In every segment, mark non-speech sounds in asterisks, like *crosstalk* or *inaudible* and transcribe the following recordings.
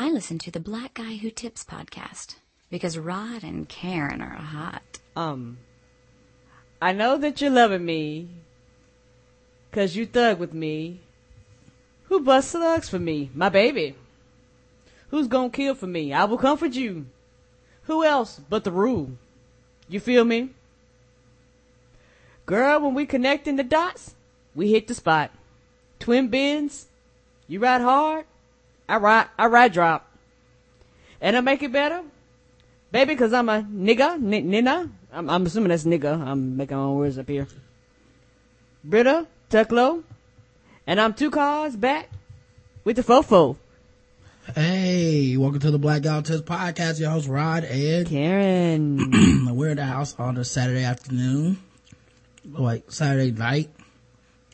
I listen to the Black Guy Who Tips podcast because Rod and Karen are hot. Um, I know that you're loving me because you thug with me. Who busts slugs for me? My baby. Who's gonna kill for me? I will comfort you. Who else but the rule? You feel me? Girl, when we connect in the dots, we hit the spot. Twin bins, you ride hard, I ride, I ride drop. And I make it better, baby, cause I'm a nigga, n- nina. I'm, I'm assuming that's nigga. I'm making my own words up here. Britta, Tucklow, and I'm two cars back with the fofo. Hey, welcome to the Black Guy Test podcast. Your host Rod, Ed. Karen. *clears throat* We're in the house on a Saturday afternoon, like Saturday night,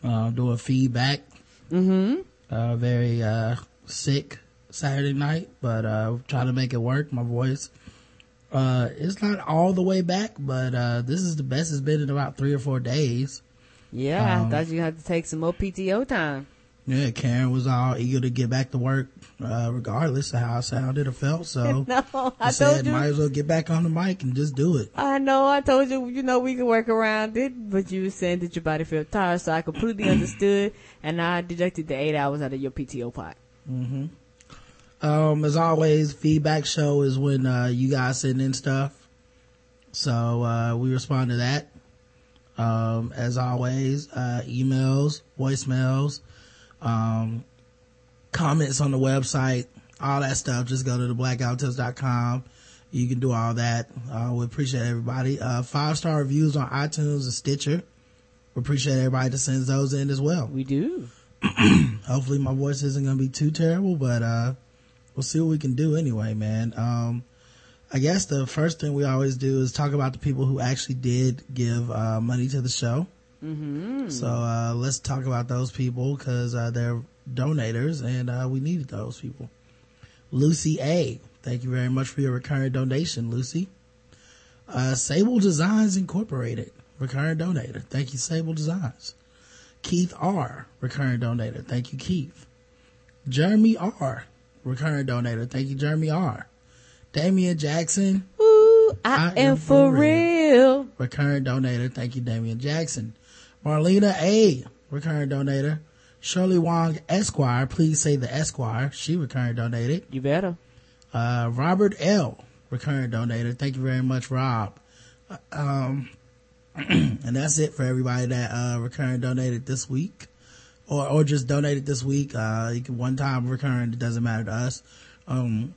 uh, doing feedback. mm-hmm. Uh, very, uh, sick Saturday night, but, uh, trying to make it work. My voice, uh, it's not all the way back, but, uh, this is the best it's been in about three or four days. Yeah, Um, I thought you had to take some more PTO time. Yeah, Karen was all eager to get back to work, uh, regardless of how I sounded or felt. So *laughs* No, I said, you. might as well get back on the mic and just do it. I know, I told you, you know, we could work around it, but you were saying that your body felt tired, so I completely *clears throat* understood, and I deducted the eight hours out of your PTO pot. Um, as always, feedback show is when, uh, you guys send in stuff. So, uh, we respond to that. Um, as always, uh, emails, voicemails, um, comments on the website, all that stuff. Just go to the blackouttips.com. You can do all that. Uh, we appreciate everybody. Uh, five star reviews on iTunes and Stitcher. We appreciate everybody that sends those in as well. We do. *clears throat* hopefully my voice isn't going to be too terrible, but, uh, we'll see what we can do anyway, man. Um, I guess the first thing we always do is talk about the people who actually did give, uh, money to the show. Mm-hmm. So, uh, let's talk about those people because, uh, they're donators and, uh, we needed those people. Lucy A. Thank you very much for your recurring donation, Lucy. Uh, Sable Designs Incorporated, recurring donator. Thank you, Sable Designs. Keith R, recurring donator. Thank you, Keith. Jeremy R, recurring donator. Thank you, Jeremy R. Damian Jackson, Ooh, I, am for real. recurring donator. Thank you, Damian Jackson. Marlena A, recurring donator. Shirley Wong Esquire, please say the Esquire. She recurring donated. You better. Uh, Robert L, recurring donator. Thank you very much, Rob. Uh, Um, *clears throat* and that's it for everybody that, uh, recurring donated this week or, or just donated this week. Uh, you can one time recurring. It doesn't matter to us. Um,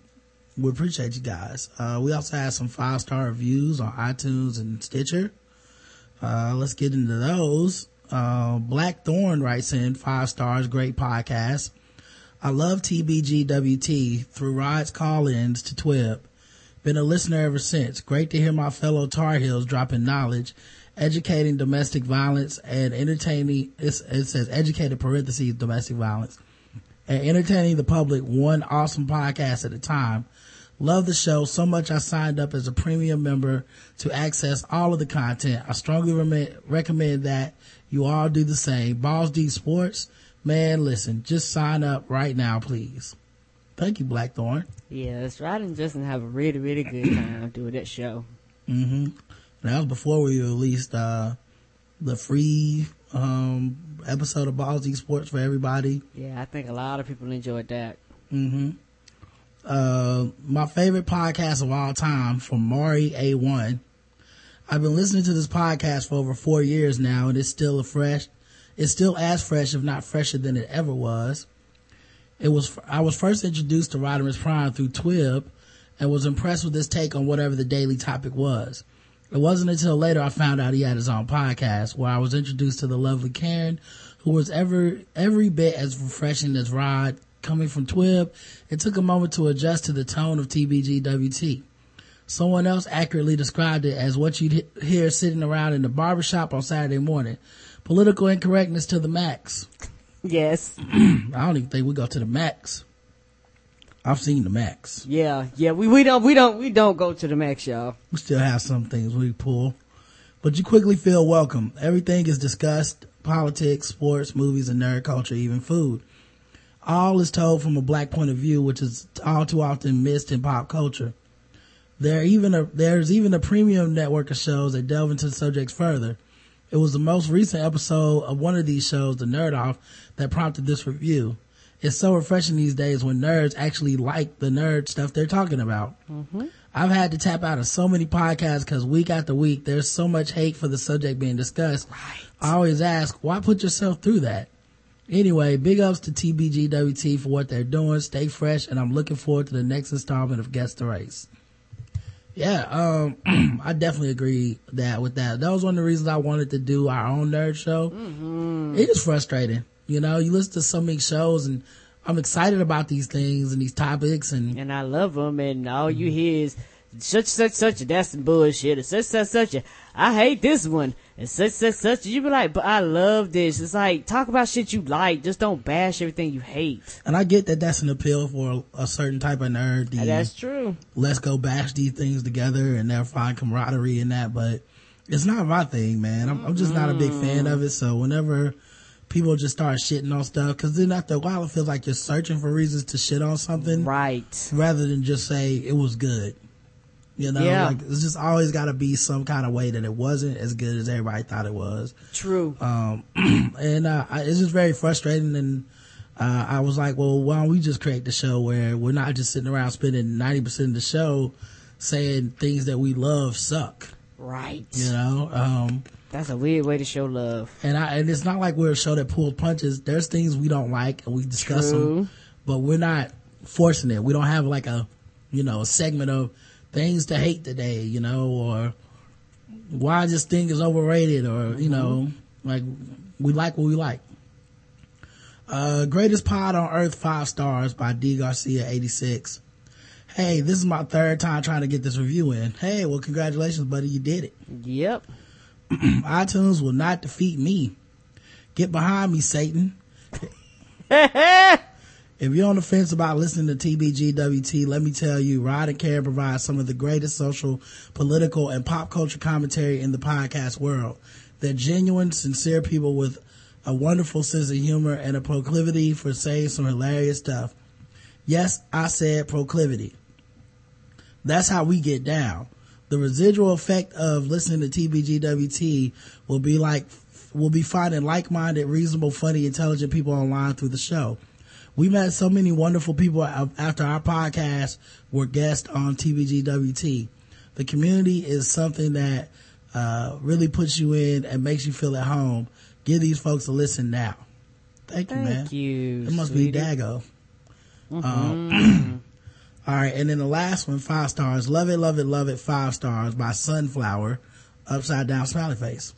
we appreciate you guys. Uh, we also have some five star reviews on iTunes and Stitcher. Uh, let's get into those. Uh, Blackthorn writes in five stars, great podcast. I love TBGWT through Rod's call-ins to Twib. Been a listener ever since. Great to hear my fellow Tar Heels dropping knowledge, educating domestic violence and entertaining, it's, it says educated parentheses domestic violence and entertaining the public one awesome podcast at a time. Love the show so much I signed up as a premium member to access all of the content. I strongly rem- recommend that you all do the same. Balls Deep Sports, man, listen, just sign up right now, please. Thank you, Blackthorn. Yes, Rod and Justin have a really, really good time doing that show. Mm-hmm. That was before we released, uh, the free, um, episode of Balls Sports for everybody. Yeah, I think a lot of people enjoyed that. Mm-hmm. Uh, my favorite podcast of all time from Mari A1. I've been listening to this podcast for over four years now and it's still a fresh, it's still as fresh, if not fresher than it ever was. It was, I was first introduced to Rodimus Prime through Twib and was impressed with his take on whatever the daily topic was. It wasn't until later I found out he had his own podcast where I was introduced to the lovely Karen, who was ever, every bit as refreshing as Rod coming from Twib. It took a moment to adjust to the tone of TBGWT. Someone else accurately described it as what you'd hear sitting around in the barbershop on Saturday morning. Political incorrectness to the max. Yes. *clears throat* I don't even think we go to the max. I've seen the max. Yeah, yeah, we, we don't, we don't, we don't go to the max, y'all. We still have some things we pull, but you quickly feel welcome. Everything is discussed: politics, sports, movies, and nerd culture, even food. All is told from a black point of view, which is all too often missed in pop culture. There even a, there's even a premium network of shows that delve into the subjects further. It was the most recent episode of one of these shows, The Nerd Off, that prompted this review. It's so refreshing these days when nerds actually like the nerd stuff they're talking about. I've had to tap out of so many podcasts because week after week there's so much hate for the subject being discussed. I always ask, why put yourself through that? Anyway, big ups to TBGWT for what they're doing. Stay fresh, and I'm looking forward to the next installment of Guest the Race. Yeah, um, *clears throat* I definitely agree that with that. That was one of the reasons I wanted to do our own nerd show. It is frustrating, you know. You listen to so many shows, and I'm excited about these things and these topics, and and I love them, and all you mm-hmm. hear is such such such. That's some bullshit. And such such such. I hate this one. And such such such. You be like, but I love this. It's like talk about shit you like. Just don't bash everything you hate. and I get that that's an appeal for a, a certain type of nerd. The, that's true. let's go bash these things together and they'll find camaraderie in that. But it's not my thing, man. I'm, I'm just not a big fan mm. of it. So whenever people just start shitting on stuff, cause then after a while it feels like you're searching for reasons to shit on something Right. rather than just say it was good. You know, Yeah. like it's just always gotta be some kind of way that it wasn't as good as everybody thought it was. True. Um, *clears throat* and, uh, I- it's just very frustrating and, uh, I was like, well, why don't we just create the show where we're not just sitting around spending 90% of the show saying things that we love suck, right. you know? Um, That's a weird way to show love. and I, and it's not like we're a show that pulls punches. There's things we don't like and we discuss True. them, but we're not forcing it. We don't have like a, you know, a segment of things to hate today, you know, or why this thing is overrated or, you know, like we like what we like. Uh, greatest pod on earth, five stars by D Garcia 86. Hey, this is my third time trying to get this review in. Hey, well, congratulations, buddy. You did it. Yep. *clears throat* iTunes will not defeat me. Get behind me, Satan. *laughs* If you're on the fence about listening to TBGWT, let me tell you, Rod and Karen provide some of the greatest social, political, and pop culture commentary in the podcast world. They're genuine, sincere people with a wonderful sense of humor and a proclivity for saying some hilarious stuff. Yes, I said proclivity. That's how we get down. The residual effect of listening to TBGWT will be like, will be finding like-minded, reasonable, funny, intelligent people online through the show. We met so many wonderful people after our podcast were guests on TBGWT. The community is something that, uh, really puts you in and makes you feel at home. Give these folks a listen now. Thank you, man. Thank you. It must sweetie. be Dago. Um, *clears throat* all right, and then the last one, five stars. Love it, love it, love it. Five stars by Sunflower, upside down smiley face.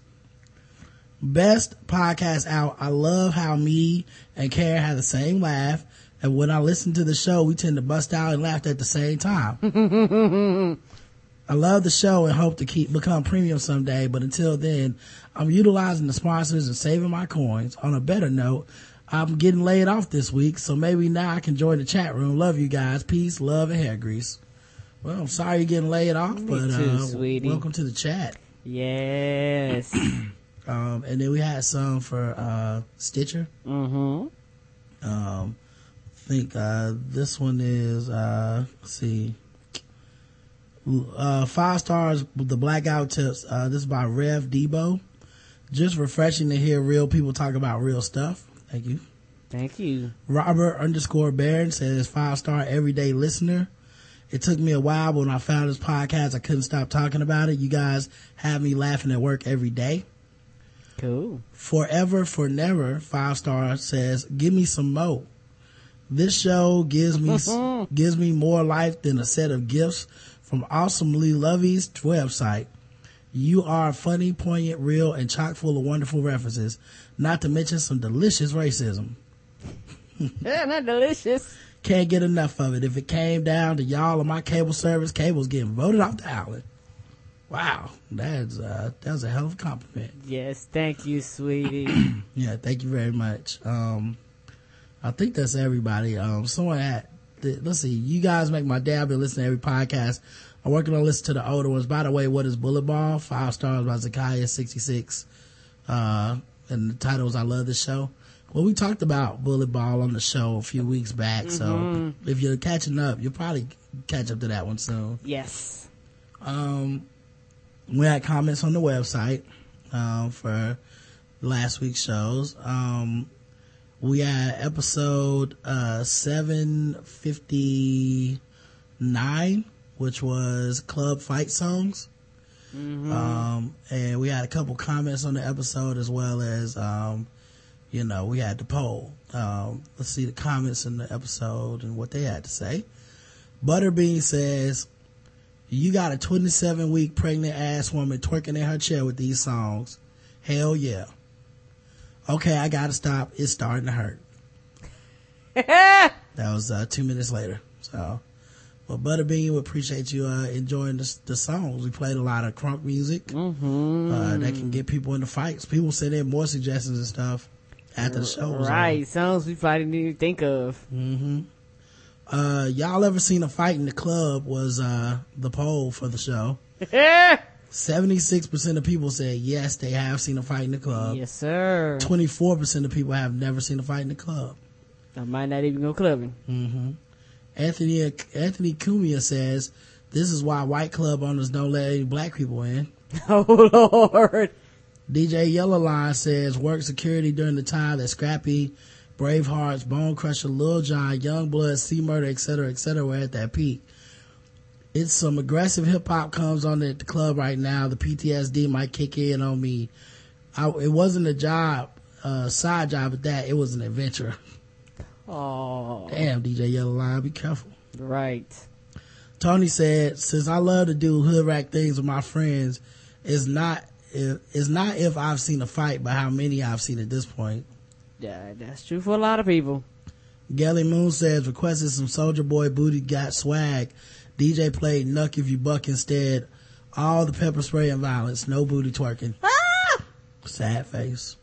Best podcast out. I love how me and Karen have the same laugh, and when I listen to the show, we tend to bust out and laugh at the same time. *laughs* I love the show and hope to keep become premium someday, but until then, I'm utilizing the sponsors and saving my coins. On a better note, I'm getting laid off this week, so maybe now I can join the chat room. Love you guys. Peace, love, and hair grease. Well, I'm sorry you're getting laid off, Me but too, uh, welcome to the chat. Yes. *clears throat* Um, and then we had some for uh, Stitcher. mm-hmm. Um, I think uh, this one is uh, let's see, uh, five stars. with The blackout tips. Uh, this is by Rev Debo. Just refreshing to hear real people talk about real stuff. Thank you. Thank you. Robert underscore Barron says five star everyday listener. It took me a while, but when I found this podcast, I couldn't stop talking about it. You guys have me laughing at work every day. Cool. Forever for never, five star says, give me some mo. This show gives me, *laughs* gives me more life than a set of gifts from Awesomely Luvvie's website. You are funny, poignant, real, and chock full of wonderful references, not to mention some delicious racism. Yeah, not delicious. Can't get enough of it. If it came down to y'all or my cable service, cable's getting voted off the island. Wow, that's uh, that's a hell of a compliment. Yes, thank you, sweetie. *clears throat* Yeah, thank you very much. Um, I think that's everybody. Um, someone at, th- let's see, you guys make my day. I've been listening to every podcast. I'm working on listening to the older ones. By the way, what is Bullet Ball? Five stars by Zakiah 66. Uh, and the title is I love this show. Well, we talked about Bullet Ball on the show a few weeks back, so if you're catching up, you'll probably catch up to that one soon. Yes. Um, we had comments on the website um, for last week's shows. Um, we had episode uh, 759, which was club fight songs. Um, and we had a couple comments on the episode as well as, um, you know, we had the poll. Um, let's see the comments in the episode and what they had to say. Butterbean says, you got a 27 week pregnant ass woman twerking in her chair with these songs. Hell yeah. Okay, I gotta stop. It's starting to hurt. *laughs* That was uh, two minutes later. So, well, Butterbean, we appreciate you uh, enjoying the, the songs. We played a lot of crunk music Mm-hmm. uh, that can get people into fights. People send in more suggestions and stuff after the show. Right. Songs we probably didn't even think of. Mm-hmm. Uh, y'all ever seen a fight in the club? Was uh, the poll for the show. *laughs* 76% of people said yes, they have seen a fight in the club. yes, sir. 24% of people have never seen a fight in the club. I might not even go clubbing. hmm Anthony Anthony Cumia says this is why white club owners don't let any black people in. *laughs* Oh Lord. DJ Yellow Line says work security during the time that Scrappy, Bravehearts, Bone Crusher, Lil Jon, Youngblood, C Murder, etc., etc. were at that peak. It's some aggressive hip hop comes on at the club right now. The PTSD might kick in on me. I, it wasn't a job, uh, side job at that. It was an adventure. *laughs* Oh. Damn, DJ Yellow Line, be careful. Right. Tony said, since I love to do hood rat things with my friends, it's not, it's not if I've seen a fight, but how many I've seen at this point. Yeah, that's true for a lot of people. Gelly Moon says, requested some Soulja Boy booty got swag. DJ played Knuck If You Buck instead. All the pepper spray and violence, no booty twerking. Ah! Sad face.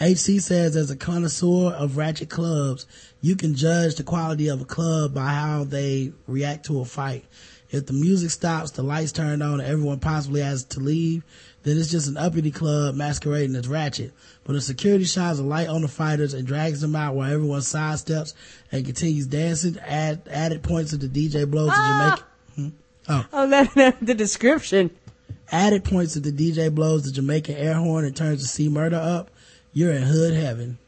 HC says, as a connoisseur of ratchet clubs, you can judge the quality of a club by how they react to a fight. If the music stops, the lights turned on, and everyone possibly has to leave, then it's just an uppity club masquerading as ratchet. But if security shines a light on the fighters and drags them out while everyone sidesteps and continues dancing, add, added points of the DJ blows to Jamaica. Hmm? Oh, Oh, *laughs* that, the description. added points of the DJ blows the Jamaican air horn and turns the C murder up. You're in hood heaven.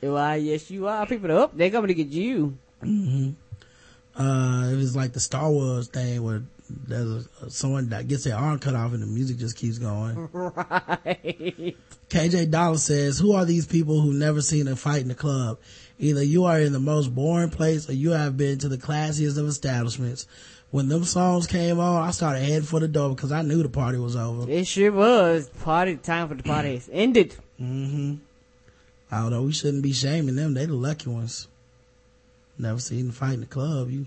Why, yes, you are. People are up. They're coming to get you. Uh, it was like the Star Wars thing where there's a, someone that gets their arm cut off and the music just keeps going. *laughs* Right. KJ Dollar says, who are these people who never seen a fight in the club? Either you are in the most boring place or you have been to the classiest of establishments. When them songs came on, I started heading for the door because I knew the party was over. It sure was. Party time for the party has ended. Hmm Although we shouldn't be shaming them, they the lucky ones. Never seen them fight in the club. You,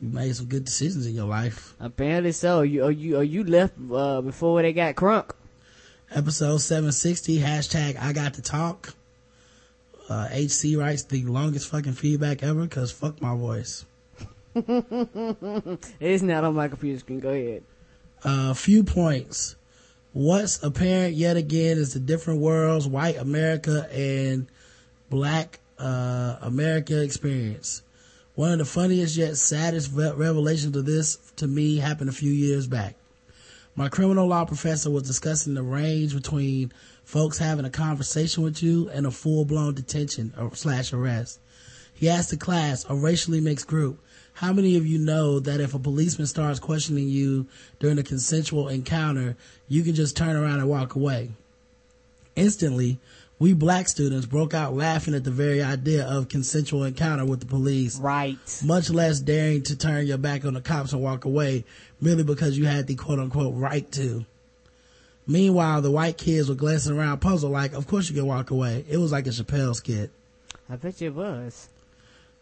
you made some good decisions in your life. Apparently so. You or you or you left uh, before they got crunk. Episode 760, hashtag I got to talk. Uh, HC writes the longest fucking feedback ever cause fuck my voice. *laughs* It's not on my computer screen. Go ahead. A uh, few points. What's apparent yet again is the different worlds, white America and black, uh, America experience. One of the funniest yet saddest revelations of this to me happened a few years back. My criminal law professor was discussing the range between folks having a conversation with you and a full blown detention or slash arrest. He asked the class, a racially mixed group, how many of you know that if a policeman starts questioning you during a consensual encounter, you can just turn around and walk away? Instantly, we black students broke out laughing at the very idea of consensual encounter with the police Right. much less daring to turn your back on the cops and walk away merely because you had the quote unquote right to. Meanwhile, the white kids were glancing around puzzled like, of course you can walk away. It was like a Chappelle skit. I bet you it was.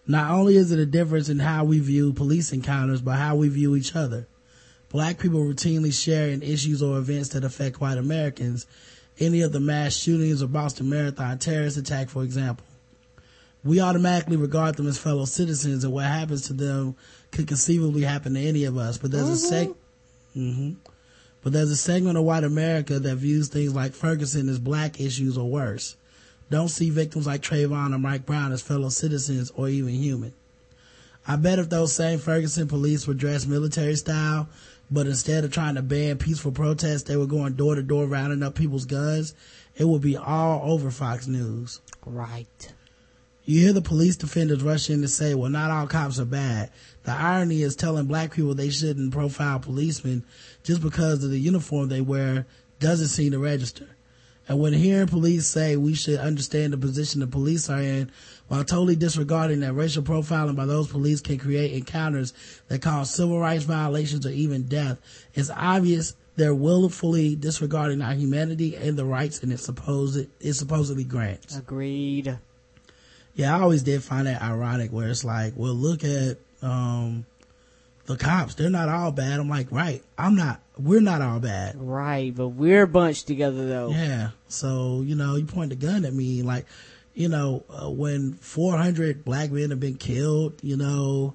Not only is it a difference in how we view police encounters, but how we view each other. Black people routinely share in issues or events that affect white Americans. Any of the mass shootings or Boston Marathon terrorist attack, for example. We automatically regard them as fellow citizens and what happens to them could conceivably happen to any of us. But there's a sec, hmm but there's a segment of white America that views things like Ferguson as black issues or worse. Don't see victims like Trayvon or Mike Brown as fellow citizens or even human. I bet if those same Ferguson police were dressed military style, but instead of trying to ban peaceful protests, they were going door to door rounding up people's guns, it would be all over Fox News. Right. You hear the police defenders rush in to say, well, not all cops are bad. The irony is telling black people they shouldn't profile policemen just because of the uniform they wear doesn't seem to register. And when hearing police say we should understand the position the police are in, while totally disregarding that racial profiling by those police can create encounters that cause civil rights violations or even death, it's obvious they're willfully disregarding our humanity and the rights and it supposed it supposedly grants. Agreed. Yeah, I always did find that ironic where it's like, well, look at um the cops. They're not all bad. I'm like, right. I'm not. We're not all bad. Right, but we're bunched together though. Yeah. So you know, you point the gun at me, like, you know, uh, when 400 black men have been killed, you know,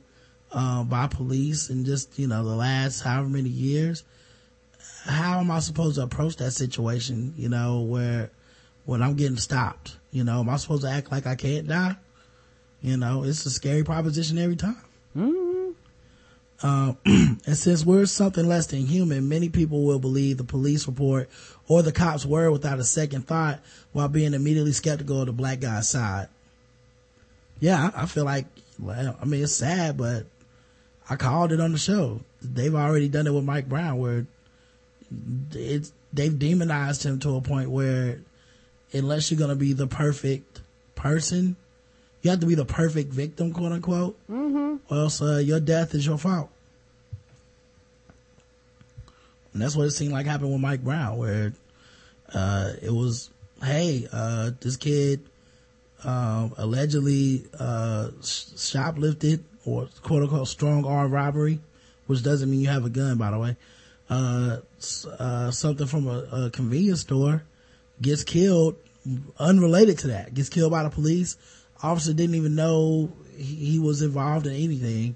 uh, by police in just you know the last however many years, how am I supposed to approach that situation? You know, where when I'm getting stopped, you know, am I supposed to act like I can't die? You know, it's a scary proposition every time. Mm-hmm. Uh, *clears throat* and since we're something less than human, many people will believe the police report or the cops word without a second thought while being immediately skeptical of the black guy's side. Yeah, I, I feel like, well, I mean, it's sad, but I called it on the show. They've already done it with Mike Brown where it's, they've demonized him to a point where unless you're going to be the perfect person, you have to be the perfect victim, quote unquote. Mm-hmm. Or else uh, your death is your fault. And that's what it seemed like happened with Mike Brown, where uh, it was, hey, uh, this kid um, allegedly uh, shoplifted or quote unquote strong arm robbery, which doesn't mean you have a gun, by the way. Uh, uh, something from a, a convenience store gets killed unrelated to that, gets killed by the police. Officer didn't even know he, he was involved in anything.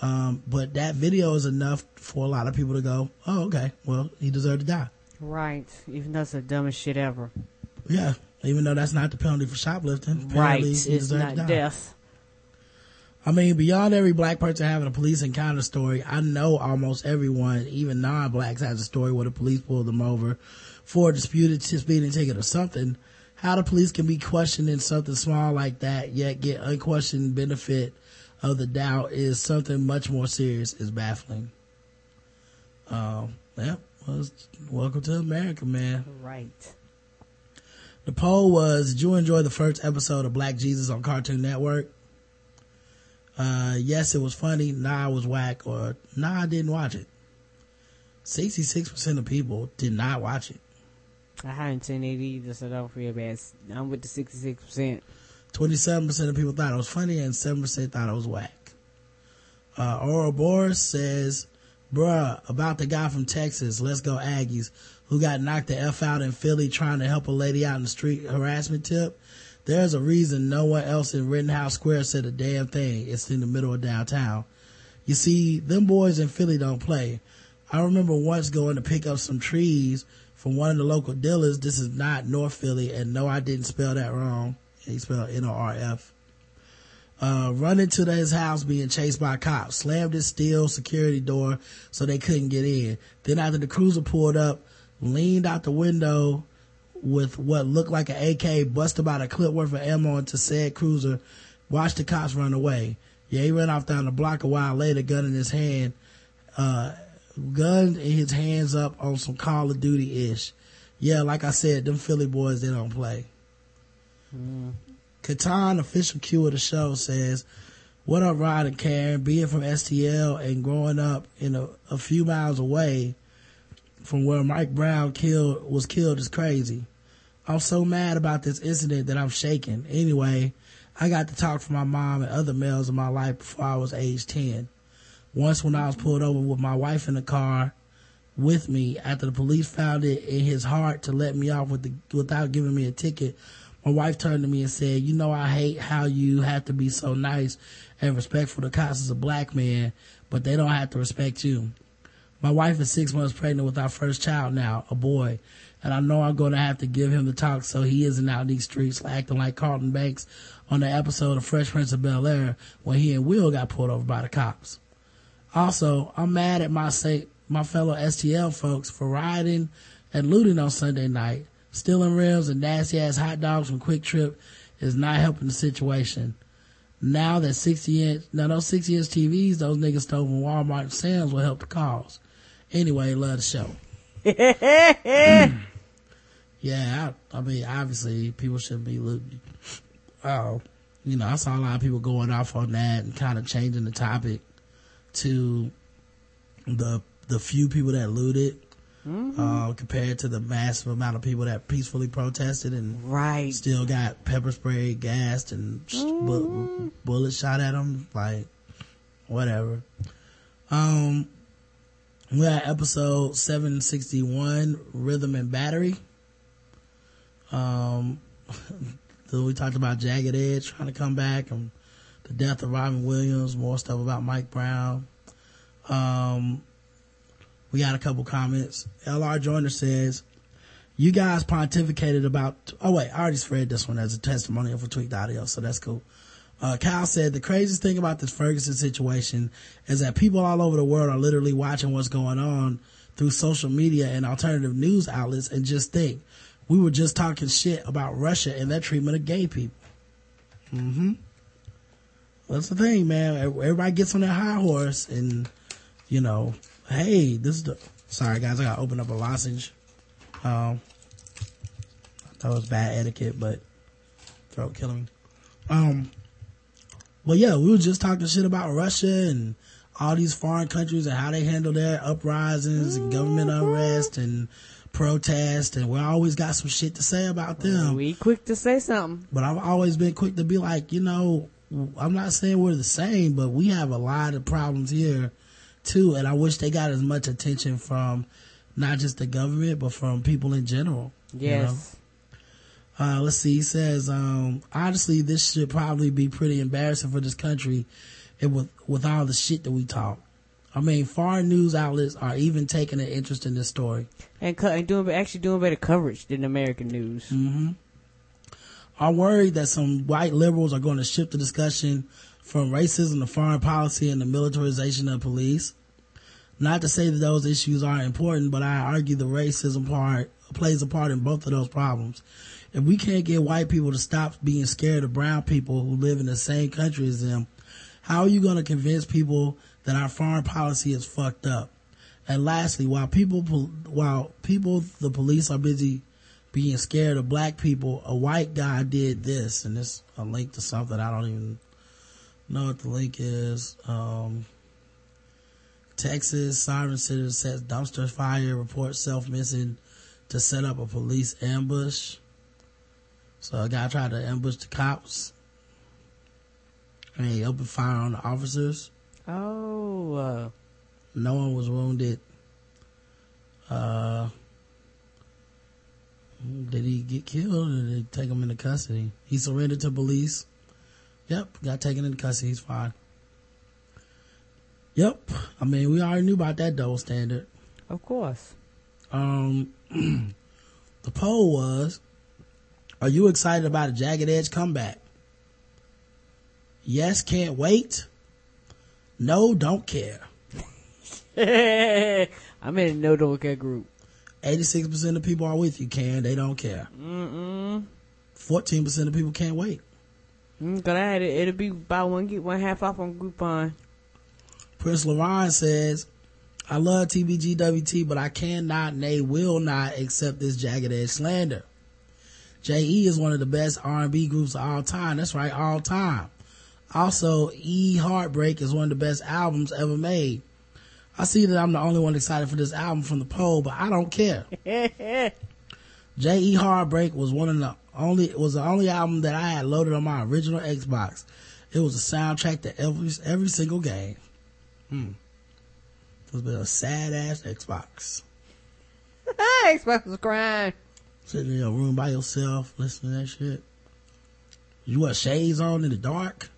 Um, but that video is enough for a lot of people to go, oh, okay, well, he deserved to die. Right. Even though it's the dumbest shit ever. Yeah. Even though that's not the penalty for shoplifting. Right. It's not death. I mean, beyond every black person having a police encounter story, I know almost everyone, even non-blacks, has a story where the police pulled them over for a disputed speeding ticket or something. How the police can be questioned in something small like that, yet get unquestioned benefit of the doubt is something much more serious. Is baffling. Um, yeah, well, welcome to America, man. Right. The poll was, did you enjoy the first episode of Black Jesus on Cartoon Network? Uh, yes, it was funny. Nah, it was whack. Or nah, I didn't watch it. 66% of people did not watch it. I haven't seen it either, so don't feel bad. I'm with the 66%. 27% of people thought it was funny and 7% thought it was whack. Uh, Oral Boris says, bruh, about the guy from Texas, let's go Aggies, who got knocked the F out in Philly trying to help a lady out in the street harassment tip. There's a reason no one else in Rittenhouse Square said a damn thing. It's in the middle of downtown. You see, them boys in Philly don't play. I remember once going to pick up some trees from one of the local dealers. This is not North Philly, and no, I didn't spell that wrong. He spelled N-O-R-F. Uh, run into his house being chased by cops, slammed his steel security door so they couldn't get in. Then after the cruiser pulled up, leaned out the window with what looked like an AK, busted about a clip worth of ammo into said cruiser, watched the cops run away. Yeah, he ran off down the block a while later, gun in his hand, uh, gun in his hands up on some Call of Duty ish. Yeah, like I said, them Philly boys, they don't play. Catan, official cue of the show, says, What up, Rod and Karen? Being from STL and growing up in a, a few miles away from where Mike Brown killed was killed is crazy. I'm so mad about this incident that I'm shaking. Anyway, I got to talk for my mom and other males in my life before I was age 10. Once when I was pulled over with my wife in the car with me after the police found it in his heart to let me off with the, without giving me a ticket, my wife turned to me and said, you know, I hate how you have to be so nice and respectful to cops as a black man, but they don't have to respect you. My wife is six months pregnant with our first child now, a boy. And I know I'm going to have to give him the talk so he isn't out in these streets acting like Carlton Banks on the episode of Fresh Prince of Bel Air when he and Will got pulled over by the cops. Also, I'm mad at my say, my fellow STL folks for rioting and looting on Sunday night. Stealing rims and nasty ass hot dogs from Quick Trip is not helping the situation. Now that 60 inch, now those 60 inch TVs those niggas stole from Walmart and Sam's will help the cause. Anyway, love the show. *laughs* yeah, I, I, mean, obviously people shouldn't be looting. Oh, you know, I saw a lot of people going off on that and kind of changing the topic to the the few people that looted mm-hmm. uh, compared to the massive amount of people that peacefully protested and right still got pepper spray gassed and mm-hmm. bu- bullets shot at them like whatever um we had episode 761 rhythm and battery um *laughs* so we talked about jagged edge trying to come back and the death of robin williams more stuff about mike brown um we got a couple comments. LR Joyner says, you guys pontificated about, oh wait, I already read this one as a testimonial for Tweaked Audio, so that's cool. Uh, Kyle said the craziest thing about this Ferguson situation is that people all over the world are literally watching what's going on through social media and alternative news outlets and just think we were just talking shit about Russia and their treatment of gay people. Mm-hmm. That's the thing, man. Everybody gets on their high horse and, you know, Hey, this is the, sorry guys, I gotta open up a lozenge. Um, that was bad etiquette, but throat killing. Um, but yeah, we were just talking shit about Russia and all these foreign countries and how they handle their uprisings and government mm-hmm. unrest and protest, and we always got some shit to say about them. We quick to say something, but I've always been quick to be like, you know, I'm not saying we're the same, but we have a lot of problems here too. And I wish they got as much attention from not just the government, but from people in general. Yes. You know? uh, let's see. He says, um, honestly, this should probably be pretty embarrassing for this country and with, with all the shit that we talk. I mean, foreign news outlets are even taking an interest in this story and, co- and doing actually doing better coverage than American news. Mm-hmm. I'm worried that some white liberals are going to shift the discussion from racism to foreign policy and the militarization of police. Not to say that those issues aren't important, but I argue the racism part plays a part in both of those problems. If we can't get white people to stop being scared of brown people who live in the same country as them, how are you going to convince people that our foreign policy is fucked up? And lastly, while people, while people, the police are busy being scared of black people, a white guy did this, and it's a link to something I don't even know what the link is. Um, Texas siren citizen sets dumpster fire, reports self missing to set up a police ambush. So a guy tried to ambush the cops. And he opened fire on the officers. Oh. Uh. No one was wounded. Uh, get killed or they take him into custody? He surrendered to police. Yep, got taken into custody. He's fine. Yep. I mean, we already knew about that double standard. Of course. Um, *clears throat* the poll was, are you excited about a Jagged Edge comeback? Yes, can't wait. No, don't care. I'm in a no don't care group. 86% of people are with you, Can. They don't care. Mm-mm. 14% of people can't wait. Mm, Cause I had it, it'll be buy one, get one half off on Groupon. Prince Laron says, I love TBGWT, but I cannot, nay, will not accept this jagged edge slander. J.E. is one of the best R&B groups of all time. That's right, all time. Also, E Heartbreak is one of the best albums ever made. I see that I'm the only one excited for this album from the poll, but I don't care. *laughs* J.E. Heartbreak was one of the only, was the only album that I had loaded on my original Xbox. It was a soundtrack to every, every single game. Hmm. It's been a sad ass Xbox. *laughs* Xbox was crying. Sitting in your room by yourself, listening to that shit. You got shades on in the dark.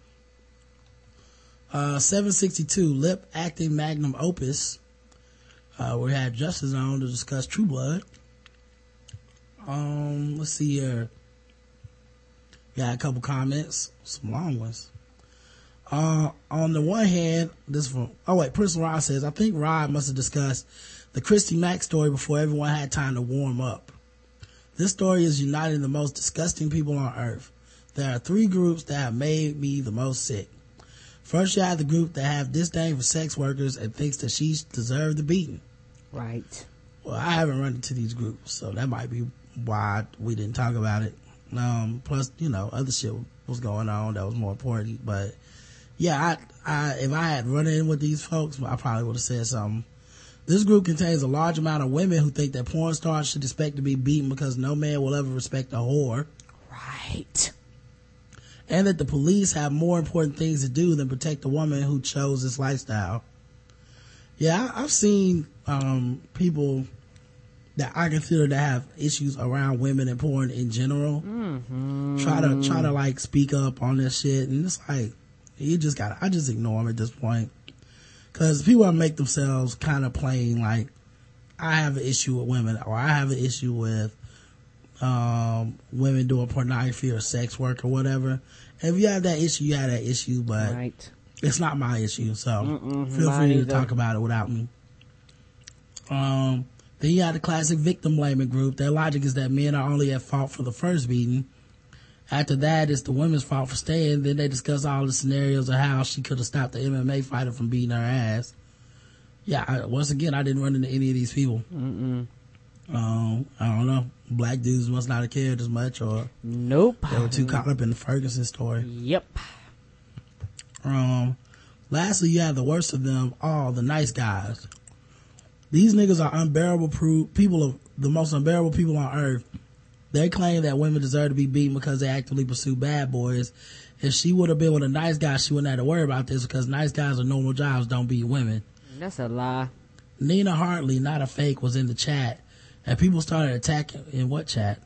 Uh, 762, lip acting magnum opus. Uh, we had Justice on to discuss True Blood. Um, let's see here. Got a couple comments, some long ones. Uh, on the one hand, this from, oh wait, Prince Rod says, I think Rod must have discussed the Christy Mack story before everyone had time to warm up. This story is uniting the most disgusting people on earth. There are three groups that have made me the most sick. First, you have the group that have disdain for sex workers and thinks that she deserved the beating. Right. Well, I haven't run into these groups, so that might be why we didn't talk about it. Um, plus, you know, other shit was going on that was more important. But yeah, I, I, if I had run in with these folks, I probably would have said something. This group contains a large amount of women who think that porn stars should expect to be beaten because no man will ever respect a whore. Right. And that the police have more important things to do than protect a woman who chose this lifestyle. Yeah, I, I've seen, um, people that I consider to have issues around women and porn in general. Mm-hmm. Try to try to like speak up on this shit, and it's like you just got. I just ignore them at this point because people make themselves kind of plain. Like I have an issue with women, or I have an issue with um, women doing pornography or sex work or whatever. If you have that issue, you have that issue, but Right. it's not my issue. So Mm-mm, feel free to talk about it without me. Um, then you have the classic victim blaming group. Their logic is that men are only at fault for the first beating. After that, it's the women's fault for staying. Then they discuss all the scenarios of how she could have stopped the MMA fighter from beating her ass. Yeah, I, once again, I didn't run into any of these people. Mm-mm. Um, I don't know. Black dudes must not have cared as much, or Nope. they were too caught up in the Ferguson story. Yep. Um, lastly, you have the worst of them all, the nice guys. These niggas are unbearable pro- people of the most unbearable people on earth. They claim that women deserve to be beaten because they actively pursue bad boys. If she would have been with a nice guy, she wouldn't have to worry about this because nice guys are normal jobs don't beat women. That's a lie. Nina Hartley, not a fake, was in the chat, and people started attacking. In what chat?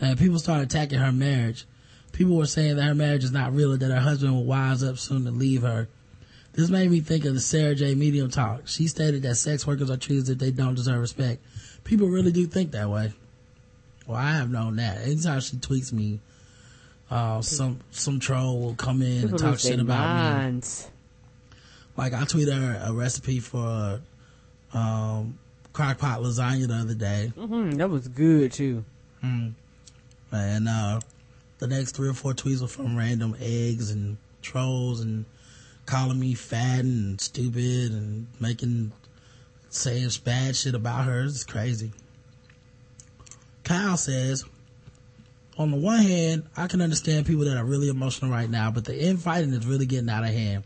And people started attacking her marriage. People were saying that her marriage is not real, and that her husband will wise up soon to leave her. This made me think of the Sarah J. Medium talk. She stated that sex workers are treated that they don't deserve respect. People really do think that way. Well, I have known that. Anytime she tweets me, uh, some some troll will come in People and talk shit about me. Like I tweeted her a recipe for um crockpot lasagna the other day. hmm That was good too. And uh the next three or four tweets were from random eggs and trolls and calling me fat and stupid and making saying bad shit about her. It's crazy. Kyle says, on the one hand, I can understand people that are really emotional right now, but the infighting is really getting out of hand.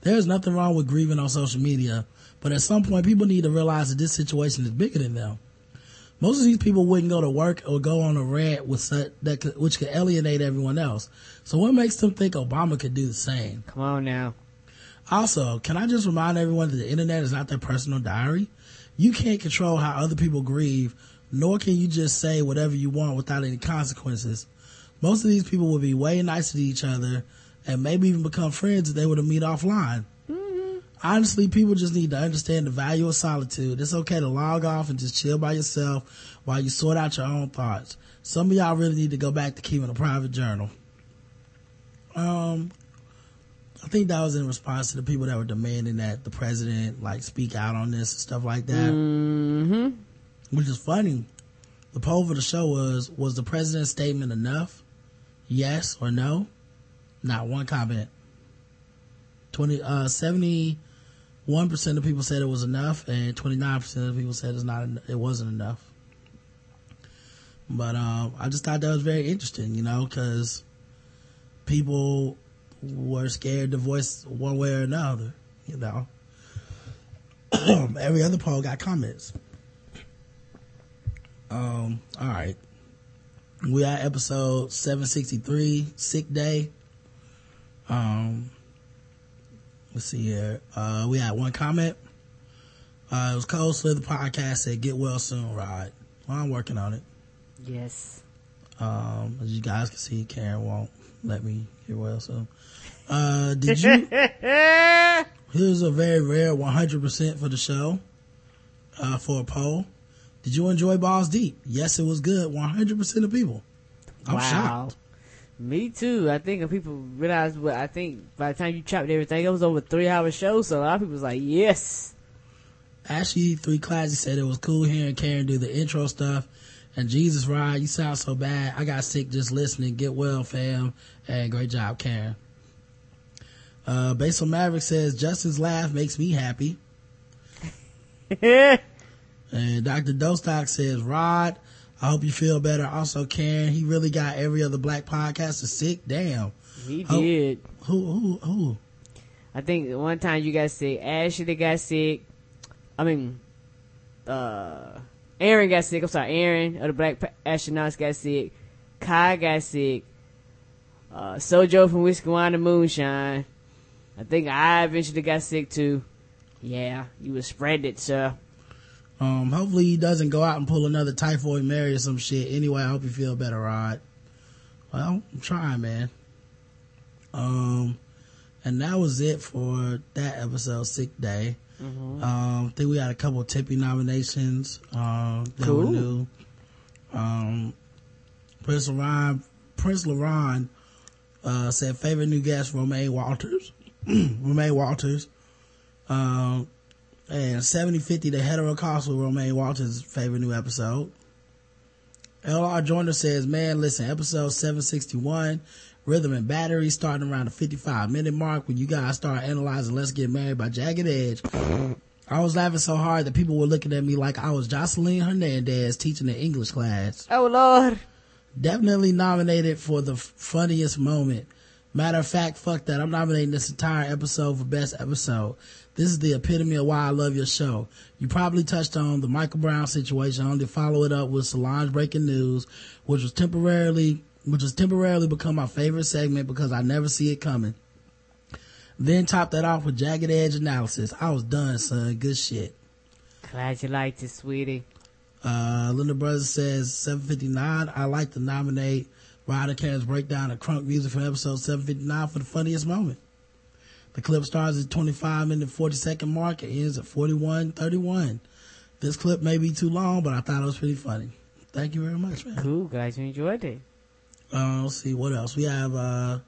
There's nothing wrong with grieving on social media, but at some point people need to realize that this situation is bigger than them. Most of these people wouldn't go to work or go on a rant with such, that could, which could alienate everyone else. So what makes them think Obama could do the same? Come on now. Also, can I just remind everyone that the internet is not their personal diary? You can't control how other people grieve, nor can you just say whatever you want without any consequences. Most of these people would be way nicer to each other and maybe even become friends if they were to meet offline. Honestly, people just need to understand the value of solitude. It's okay to log off and just chill by yourself while you sort out your own thoughts. Some of y'all really need to go back to keeping a private journal. Um, I think that was in response to the people that were demanding that the president like speak out on this and stuff like that. Mm-hmm. Which is funny. The poll for the show was was the president's statement enough? Yes or no? Not one comment. Twenty uh seventy one percent of people said it was enough, and twenty nine percent of people said it's not. It wasn't enough. But um, I just thought that was very interesting, you know, because people were scared to voice one way or another, you know. *clears throat* Every other poll got comments. Um, all right. We are episode 763, sick day. Um, let's see here. Uh, we had one comment. Uh, it was Cold Slither podcast said, get well soon, Rod. Well, I'm working on it. Yes. Um, as you guys can see, Karen won't let me get well soon. Uh, did you, *laughs* here's a very rare 100% for the show. uh, for a poll. Did you enjoy Balls Deep? Yes, it was good. 100% of people. I'm wow. shocked. Me too. I think if people realize what I think by the time you chopped everything, it was over three hour show. So a lot of people was like, yes. Ashley Three Classy said it was cool hearing Karen do the intro stuff. And Jesus Rod, you sound so bad. I got sick just listening. Get well, fam. And great job, Karen. Uh, Basil Maverick says Justin's laugh makes me happy. *laughs* and Dr. Dostock says, Rod, I hope you feel better. Also, Karen, he really got every other black podcaster sick. Damn. He did. Who, who, who? I think one time you got sick. Ashley got sick. I mean, uh, Aaron got sick. I'm sorry, Aaron of the Black Astronauts got sick. Kai got sick. Uh, Sojo from and Moonshine. I think I eventually got sick too. Yeah, you was spread it, sir. Um, hopefully he doesn't go out and pull another typhoid Mary or some shit. Anyway, I hope you feel better, Rod. Well, I'm trying, man. Um, and that was it for that episode, Sick Day. Mm-hmm. Um, I think we had a couple Tippy nominations, um, that cool. were new. Um, Prince Laron, Prince Laron, uh, said favorite new guest, Romaine Walters. *clears throat* Romaine Walters. Um, and 7050, the heterocostal Romaine Walters' favorite new episode. LR Joiner says, man, listen, episode 761, Rhythm and Battery, starting around the 55 minute mark when you guys start analyzing Let's Get Married by Jagged Edge. I was laughing so hard that people were looking at me like I was Jocelyn Hernandez teaching an English class. Oh Lord. Definitely nominated for the funniest moment. Matter of fact, fuck that. I'm nominating this entire episode for best episode. This is the epitome of why I love your show. You probably touched on the Michael Brown situation, only to follow it up with Solange breaking news, which was temporarily, which has temporarily become my favorite segment because I never see it coming. Then top that off with jagged edge analysis. I was done, son. Good shit. Glad you liked it, sweetie. Uh, Linda Brothers says 759. I like to nominate Ryder Karen's breakdown of crunk music from episode 759 for the funniest moment. The clip starts at 25 minute 40 second mark. It ends at 41:31. This clip may be too long, but I thought it was pretty funny. Thank you very much, man. Cool, guys. You enjoyed it. Uh, let's see what else. We have, uh,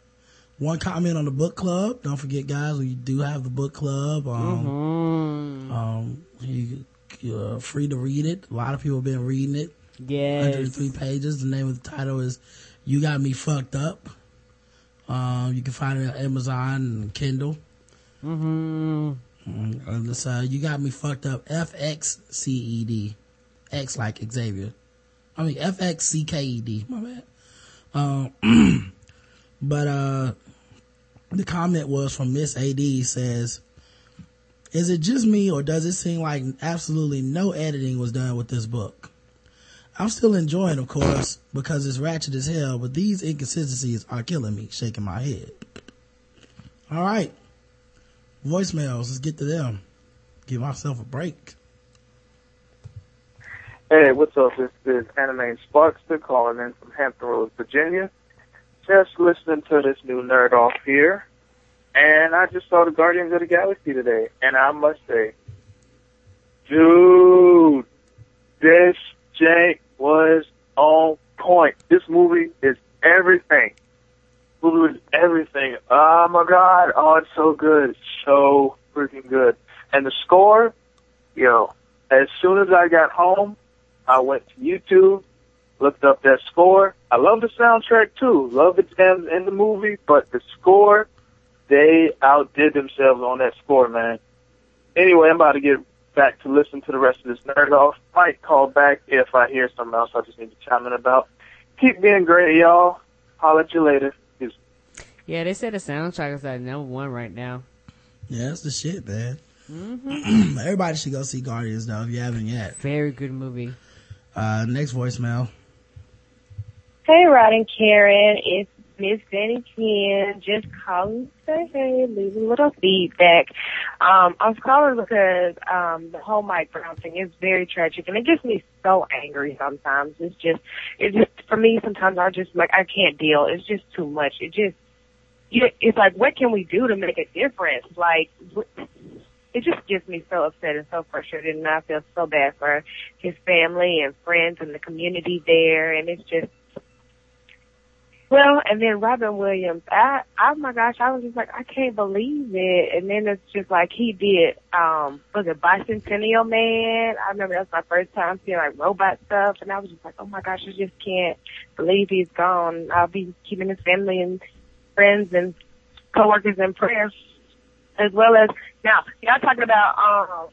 one comment on the book club. Don't forget, guys, we do have the book club. Um, mm-hmm. um, you, you're free to read it. A lot of people have been reading it. Yeah. 103 pages. The name of the title is You Got Me Fucked Up. Um, you can find it on Amazon and Kindle. Mm-hmm. And this, uh, you got me fucked up. FXCED. X like Xavier. I mean, FXCKED. My bad. Um, *clears throat* but, uh, the comment was from Miss AD says, is it just me or does it seem like absolutely no editing was done with this book? I'm still enjoying, of course, because it's ratchet as hell, but these inconsistencies are killing me, shaking my head. All right. Voicemails, let's get to them. Give myself a break. Hey, what's up? This is Anime Sparkster calling in from Hampton Roads, Virginia. Just listening to this new nerd off here. And I just saw the Guardians of the Galaxy today. And I must say, dude, this jank was on point. This movie is everything. Movie was everything. Oh my god. Oh, it's so good. So freaking good. And the score, yo, as soon as I got home, I went to YouTube, looked up that score. I love the soundtrack too. Love the jams in the movie, but the score, they outdid themselves on that score, man. Anyway, I'm about to get back to listen to the rest of this nerd off. Might call back if I hear something else I just need to chime in about. Keep being great, y'all. I'll let you later. Peace. Yeah, they said the soundtrack is at number one right now. Yeah, that's the shit, man. Mm-hmm. *clears throat* Everybody should go see Guardians though if you haven't yet. Very good movie. Uh, next voicemail. Hey, Rod and Karen. It's Miss Benny Ken. Just calling to say hey, leave a little feedback. Um, I was calling because um, the whole Mike Brown thing is very tragic, and it gets me so angry sometimes. It's just, it just for me. Sometimes I just like I can't deal. It's just too much. It just, it's like what can we do to make a difference? Like, it just gets me so upset and so frustrated, and I feel so bad for his family and friends and the community there, and it's just well, and then Robin Williams, I, oh my gosh, I was just like, I can't believe it. And then it's just like he did, um, was it Bicentennial Man? I remember that was my first time seeing like robot stuff, and I was just like, oh my gosh, I just can't believe he's gone. I'll be keeping his family and friends and coworkers in prayer, as well as now y'all talking about um,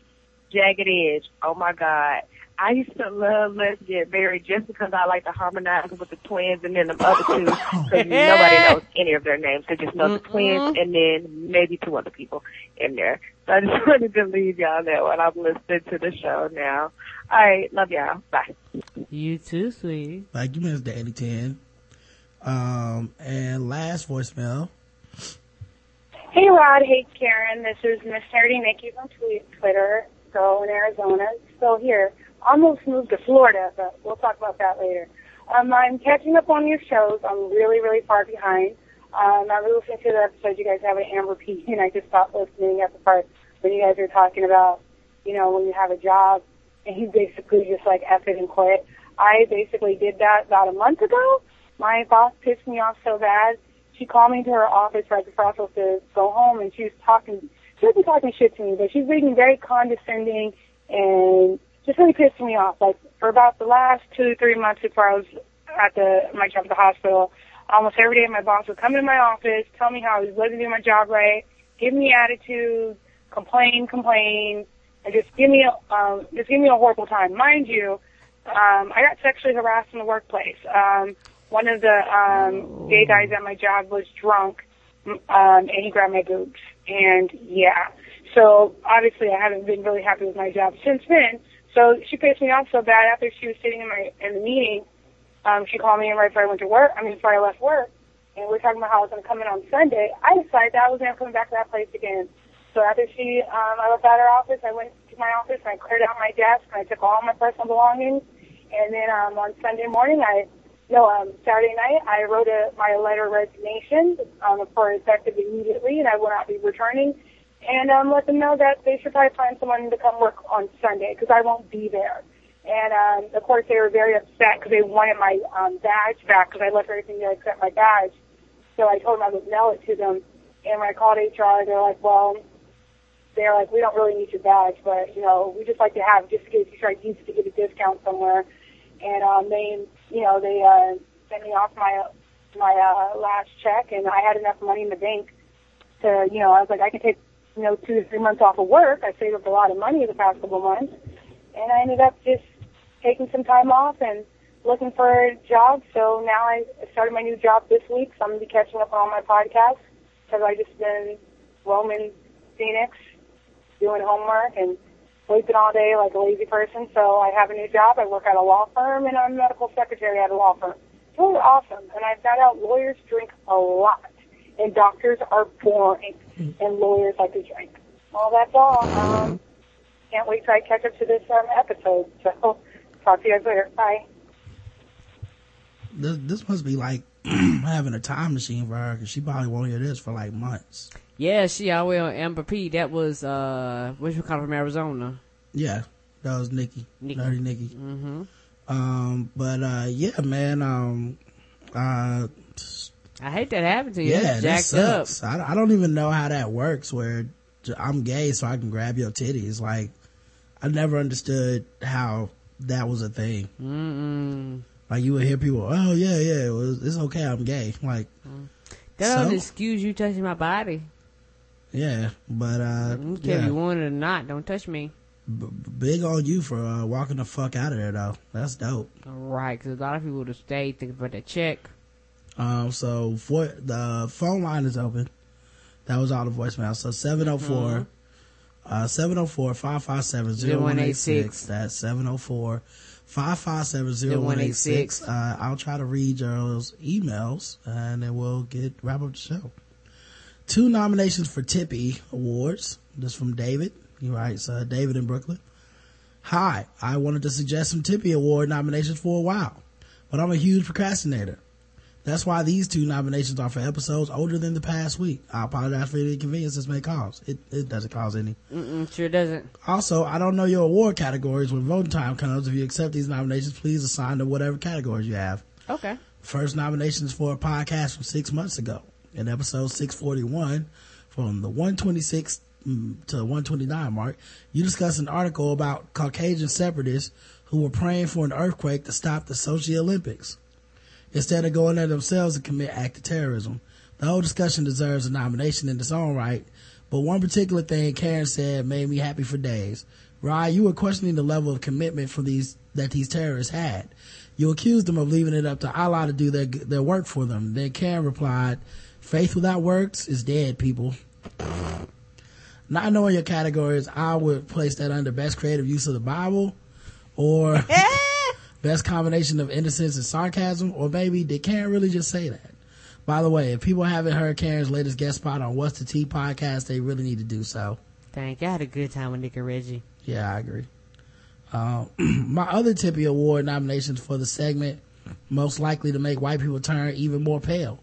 Jagged Edge. Oh my God. I used to love Let's Get Married just because I like to harmonize with the twins and then the other two because nobody *laughs* knows any of their names. They just know the twins and then maybe two other people in there. So I just *laughs* wanted to leave y'all there when I'm listening to the show now. All right. Love y'all. Bye. You too, sweetie. Like you missed Danny 10. Um, and last voicemail. Hey Rod, hey Karen. This is Miss Nerdy Nikki from Twitter. So in Arizona, still here almost moved to Florida, but we'll talk about that later. Um, I'm catching up on your shows. I'm really, really far behind. Um, I was listening to the episode you guys have with Amber P, and I just stopped listening at the part when you guys were talking about, you know, when you have a job and you basically just like F it and quit. I basically did that about a month ago. My boss pissed me off so bad. She called me to her office right before I was supposed to go home, and she was talking. She wasn't talking shit to me, but she's being very condescending and just really pissed me off. Like for about the last two, three months before I was at the my job at the hospital, almost every day my boss would come into my office, tell me how I was wasn't doing my job right, give me attitude, complain, complain, and just give me a um, just give me a horrible time. Mind you, um, I got sexually harassed in the workplace. Um, one of the um, gay guys at my job was drunk, um, and he grabbed my boobs. And yeah, so obviously I haven't been really happy with my job since then. So she pissed me off so bad after she was sitting in my in the meeting. Um, she called me in right before I went to work. I mean, before I left work, and we were talking about how I was going to come in on Sunday. I decided that I was never coming back to that place again. So after she, um, I left out her office. I went to my office and I cleared out my desk and I took all my personal belongings. And then um, on Sunday morning, I no, um, Saturday night, I wrote a, my letter of resignation um, for effective immediately, and I will not be returning and um, let them know that they should probably find someone to come work on Sunday because I won't be there. And um, of course, they were very upset because they wanted my um, badge back because I left everything there except my badge. So I told them I would mail it to them. And when I called HR, they're like, "Well, they're like, we don't really need your badge, but you know, we just like to have just in case you try to use it to get a discount somewhere." And um, they, you know, they uh, sent me off my my uh, last check, and I had enough money in the bank to, you know, I was like, I can take you know, two to three months off of work. I saved up a lot of money the past couple months, and I ended up just taking some time off and looking for a job. So now I started my new job this week, so I'm gonna be catching up on all my podcasts because I just been roaming Phoenix, doing homework and sleeping all day like a lazy person. So I have a new job. I work at a law firm, and I'm a medical secretary at a law firm. It's really awesome, and I found out lawyers drink a lot and doctors are boring, and lawyers like to drink. Well, that's all. Um, can't wait till I catch up to this um, episode. So, *laughs* talk to you guys later. Bye. This, this must be like *clears throat* having a time machine for her because she probably won't hear this for like months. Yeah, she always on Amber P. That was uh, what you call from Arizona. Yeah, that was Nikki, Nikki. Nerdy Nikki. Mm-hmm. Um, but uh, yeah, man. Um, uh, I hate that happened to you. yeah, that jacked up. sucks. I, I don't even know how that works. Where I'm gay, so I can grab your titties. Like, I never understood how that was a thing. Mm-mm. Like you would hear people, oh yeah, yeah, it was, it's okay, I'm gay. Like, That don't excuse you touching my body. yeah, but uh, if yeah, you want it or not. Don't touch me. B- big on you for uh, walking the fuck out of there though. That's dope. All right, because a lot of people would have stayed thinking about that check. Um, so for the phone line is open. That was all the voicemail. So 704 uh 704 557 0186. That's 704 557 0186. Uh, I'll try to read Gerald's emails and then we'll get wrap up the show. Two nominations for Tippy Awards. This from David. He writes, uh, David in Brooklyn. Hi, I wanted to suggest some Tippy Award nominations for a while, but I'm a huge procrastinator. That's why these two nominations are for episodes older than the past week. I apologize for any inconvenience this may cause. It, it doesn't cause any. Mm-mm, sure doesn't. Also, I don't know your award categories when voting time comes. If you accept these nominations, please assign to whatever categories you have. Okay. First nomination is for a podcast from six months ago. In episode 641, from the 126 mm, to 129 mark, you discuss an article about Caucasian separatists who were praying for an earthquake to stop the Sochi Olympics instead of going there themselves to commit act of terrorism. The whole discussion deserves a nomination in its own right, but one particular thing Karen said made me happy for days. Ryan, you were questioning the level of commitment for these that these terrorists had. You accused them of leaving it up to Allah to do their their work for them. Then Karen replied, "Faith without works is dead, people." Not knowing your categories, I would place that under best creative use of the Bible, or *laughs* best combination of innocence and sarcasm, or maybe did Karen really just say that? By the way, if people haven't heard Karen's latest guest spot on What's the Tea podcast, they really need to do so. Thank you. I had a good time with Nick and Reggie. Yeah, I agree. Uh, *clears throat* my other Tippy Award nominations for the segment most likely to make white people turn even more pale,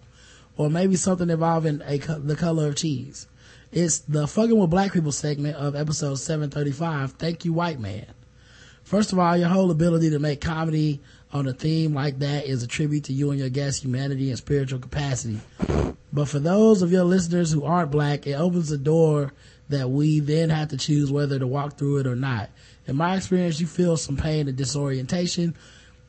or maybe something involving a co- the color of cheese. It's the fucking with black people segment of episode 735. Thank you, white man. First of all, your whole ability to make comedy on a theme like that is a tribute to you and your guest's humanity and spiritual capacity. But for those of your listeners who aren't black, it opens the door that we then have to choose whether to walk through it or not. In my experience, you feel some pain and disorientation,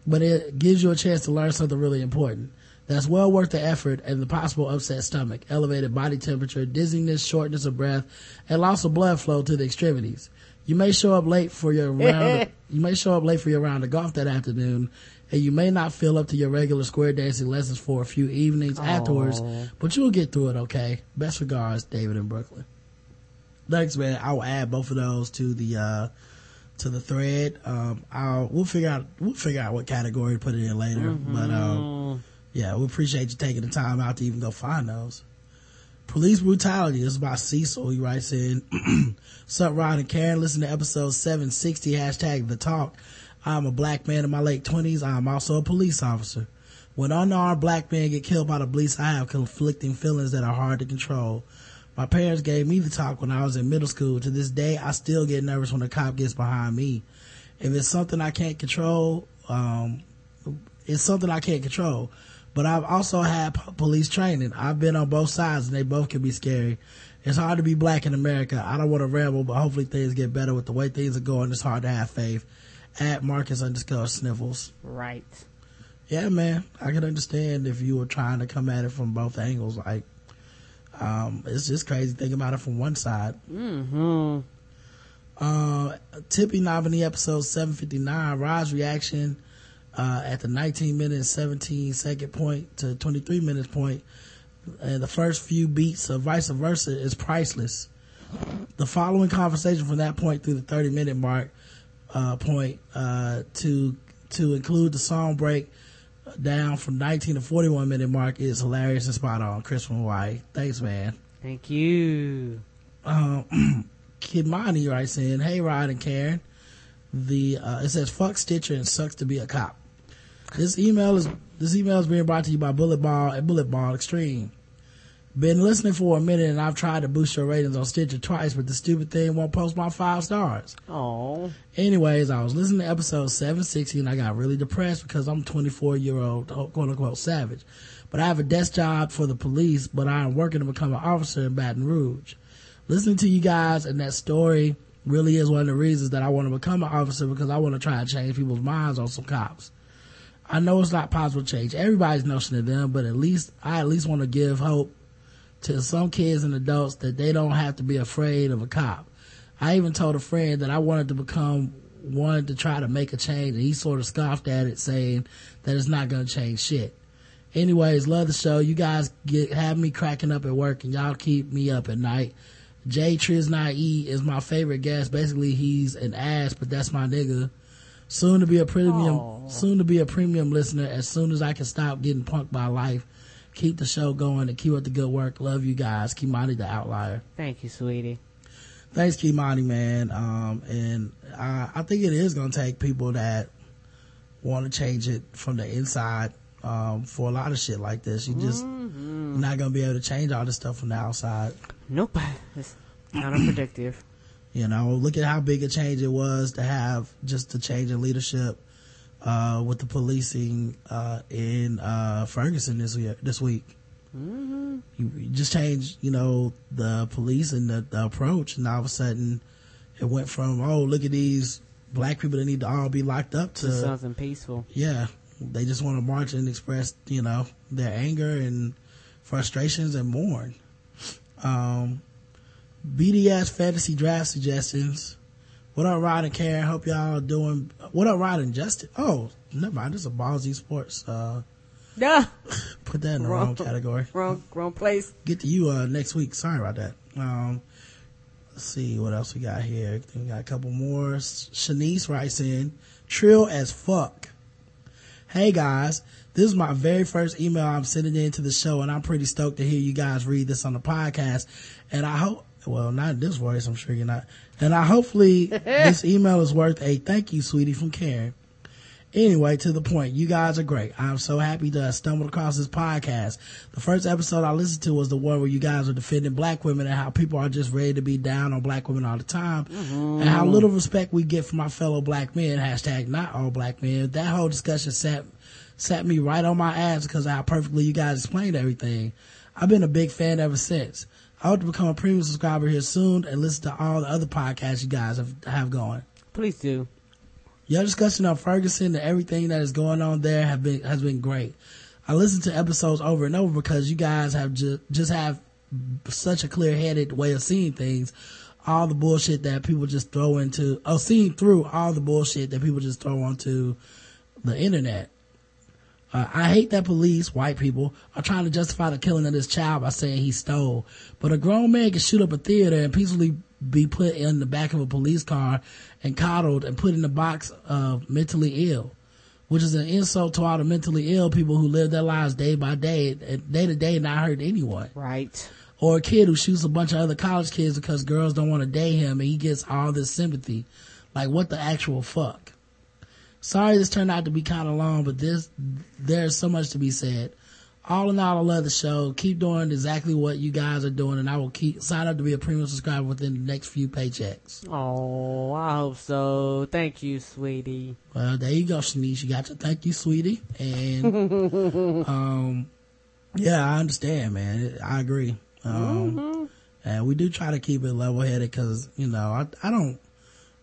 but it gives you a chance to learn something really important. That's well worth the effort and the possible upset stomach, elevated body temperature, dizziness, shortness of breath, and loss of blood flow to the extremities. You may show up late for your *laughs* round. you may show up late for your round of golf that afternoon, and you may not feel up to your regular square dancing lessons for a few evenings afterwards. But you'll get through it, okay? Best regards, David in Brooklyn. Thanks, man. I will add both of those to the uh to the thread. Um, I'll we'll figure out we'll figure out what category to put it in later. But um, yeah, we appreciate you taking the time out to even go find those. Police brutality. This is by Cecil. He writes in, *clears throat* Sup, Rod and Karen. Listen to episode 760, hashtag the talk. I'm a black man in my late 20s. I'm also a police officer. When unarmed black men get killed by the police, I have conflicting feelings that are hard to control. My parents gave me the talk when I was in middle school. To this day, I still get nervous when a cop gets behind me. If it's something I can't control, um, it's something I can't control. But I've also had police training. I've been on both sides and they both can be scary. It's hard to be black in America. I don't want to ramble, but hopefully things get better with the way things are going. It's hard to have faith. At Marcus underscore sniffles. Right. Yeah, man. I can understand if you were trying to come at it from both angles. Like, um, it's just crazy thinking about it from one side. Mm-hmm. Uh, Tippy nominee episode 759, Rod's reaction, uh, at the 19 minute 17 second point to 23 minutes point, and the first few beats of vice versa is priceless. The following conversation from that point through the 30 minute mark, uh, point, uh, to, to include the song break down from 19 to 41 minute mark is hilarious and spot on. Chris from Hawaii. Thanks, man. Thank you. Um, *clears throat* Kid Monty writes in, Hey Rod and Karen. The, uh, it says, fuck Stitcher and sucks to be a cop. This email is, this email is being brought to you by Bullet Ball and Bullet Ball Extreme. Been listening for a minute and I've tried to boost your ratings on Stitcher twice, but the stupid thing won't post my five stars. Oh. Anyways, I was listening to episode 760 and I got really depressed because I'm 24 year old quote unquote savage. But I have a desk job for the police, but I am working to become an officer in Baton Rouge. Listening to you guys and that story really is one of the reasons that I want to become an officer because I want to try to change people's minds on some cops. I know it's not possible to change everybody's notion of them, but at least I at least want to give hope to some kids and adults that they don't have to be afraid of a cop. I even told a friend that I wanted to become one to try to make a change and he sort of scoffed at it saying that it's not going to change shit. Anyways, love the show. You guys get, have me cracking up at work and y'all keep me up at night. Jay Triznai is my favorite guest. Basically, he's an ass, but that's my nigga. Soon to be a premium, soon to be a premium listener as soon as I can stop getting punked by life. Keep the show going and keep up the good work. Love you guys. Kimani the outlier. Thank you, sweetie. Thanks, Kimani, man. Um, and I, I think it is going to take people that want to change it from the inside um, for a lot of shit like this. You just Mm-hmm. you're not gonna be able to change all this stuff from the outside. Nope. *laughs* It's counterproductive. *coughs* You know, look at how big a change it was to have just the change in leadership uh, with the policing uh, in uh, Ferguson this year, this week. mm-hmm. You, you just change, you know, the police and the, the approach, and all of a sudden, it went from oh look at these black people that need to all be locked up To to something peaceful. yeah, they just want to march and express, you know, their anger and frustrations and mourn. Um, BDS fantasy draft suggestions. What up, Rod and Karen? Hope y'all doing. What up, Rod and Justin? Oh, never mind. This is a ballsy sports. Uh, *laughs* No. put that in the wrong, Wrong. category. *laughs* Wrong, wrong place. Get to you uh, next week. Sorry about that. Um, let's see what else we got here. We got a couple more. Shanice writes in, trill as fuck. Hey guys, this is my very first email I'm sending into the show, and I'm pretty stoked to hear you guys read this on the podcast. And I hope, well, not this voice, I'm sure you're not. And I hopefully *laughs* this email is worth a thank you, sweetie, from Karen. Anyway, to the point, you guys are great. I'm so happy to have stumbled across this podcast. The first episode I listened to was the one where you guys were defending black women and how people are just ready to be down on black women all the time and how mm-hmm. little respect we get from our fellow black men. Hashtag not all black men. That whole discussion sat, sat me right on my ass because of how perfectly you guys explained everything. I've been a big fan ever since. I hope to become a premium subscriber here soon and listen to all the other podcasts you guys have, have going. Please do. Your discussion on Ferguson and everything that is going on there have been has been great. I listen to episodes over and over because you guys have just just have such a clear headed way of seeing things. All the bullshit that people just throw into, oh, seeing through all the bullshit that people just throw onto the internet. Uh, I hate that police, white people, are trying to justify the killing of this child by saying he stole. But a grown man can shoot up a theater and peacefully be put in the back of a police car and coddled and put in the box of mentally ill, which is an insult to all the mentally ill people who live their lives day by day, and day to day, not hurt anyone. Right. Or a kid who shoots a bunch of other college kids because girls don't want to date him and he gets all this sympathy. Like, what the actual fuck? Sorry this turned out to be kind of long, but this, there's so much to be said. All in all, I love the show. Keep doing exactly what you guys are doing, and I will keep sign up to be a premium subscriber within the next few paychecks. Oh, I hope so. Thank you, sweetie. Well, there you go, Shanice. You got your thank you, sweetie. And, *laughs* um, yeah, I understand, man. I agree. Um, and we do try to keep it level headed because, you know, I, I don't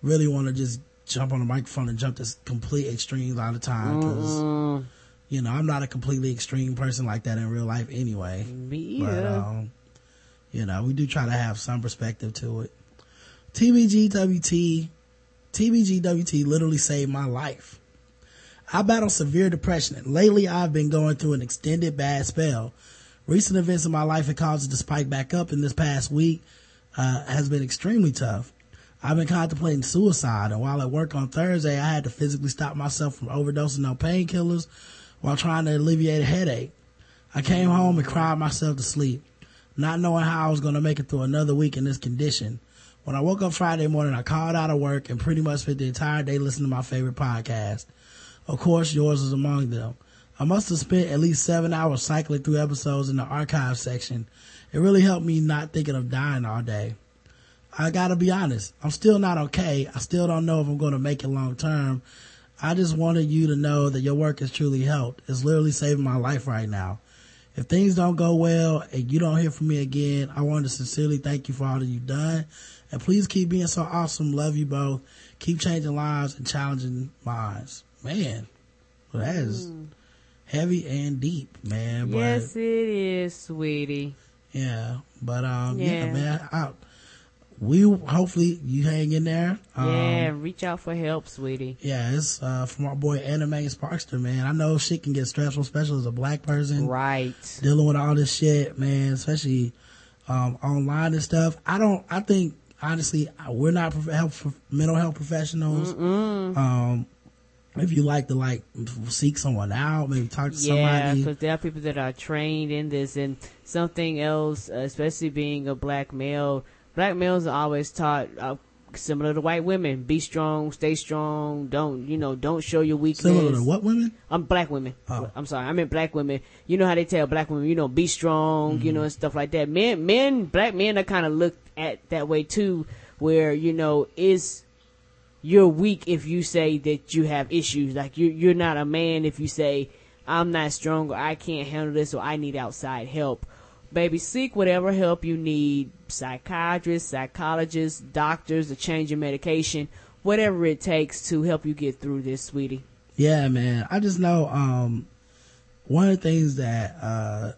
really want to just jump on the microphone and jump to complete extremes all the time because, Mm, you know, I'm not a completely extreme person like that in real life anyway. me But, um, you know, we do try to have some perspective to it. TBGWT, TBGWT literally saved my life. I battle severe depression and lately I've been going through an extended bad spell. Recent events in my life have caused it to spike back up and this past week, uh, has been extremely tough. I've been contemplating suicide and while at work on Thursday, I had to physically stop myself from overdosing on painkillers while trying to alleviate a headache. I came home and cried myself to sleep, not knowing how I was going to make it through another week in this condition. When I woke up Friday morning, I called out of work and pretty much spent the entire day listening to my favorite podcast. Of course, yours was among them. I must have spent at least seven hours cycling through episodes in the archive section. It really helped me not thinking of dying all day. I gotta be honest, I'm still not okay. I still don't know if I'm gonna make it long term. I just wanted you to know that your work has truly helped. It's literally saving my life right now. If things don't go well and you don't hear from me again, I want to sincerely thank you for all that you've done. And please keep being so awesome. Love you both. Keep changing lives and challenging minds. Man, well, that is heavy and deep, man. But yes, it is, sweetie. yeah, but um, yeah, Yeah. man. I, we hopefully you hang in there. Um, yeah, reach out for help, sweetie. Yeah, it's uh, from our boy Anime Sparkster, man. I know shit can get stressful, especially as a black person Right. dealing with all this shit, man. Especially um, online and stuff. I don't. I think honestly, we're not prof- health, mental health professionals. Um, if you like to like seek someone out, maybe talk to Yeah, somebody. because there are people that are trained in this and something else, especially being a black male. Black males are always taught, uh, similar to white women. Be strong, stay strong. Don't you know? Don't show your weakness. Similar to what women? I'm black women. Oh. I'm sorry. I meant black women. You know how they tell black women, you know, be strong, you know, and stuff like that. Men, men, black men are kind of looked at that way too, where you know is you're weak if you say that you have issues. Like you, you're not a man if you say I'm not strong or I can't handle this or I need outside help. Baby, seek whatever help you need. Psychiatrists, psychologists, doctors, to change your medication, whatever it takes to help you get through this, sweetie. Yeah, man. I just know, um, one of the things that, uh,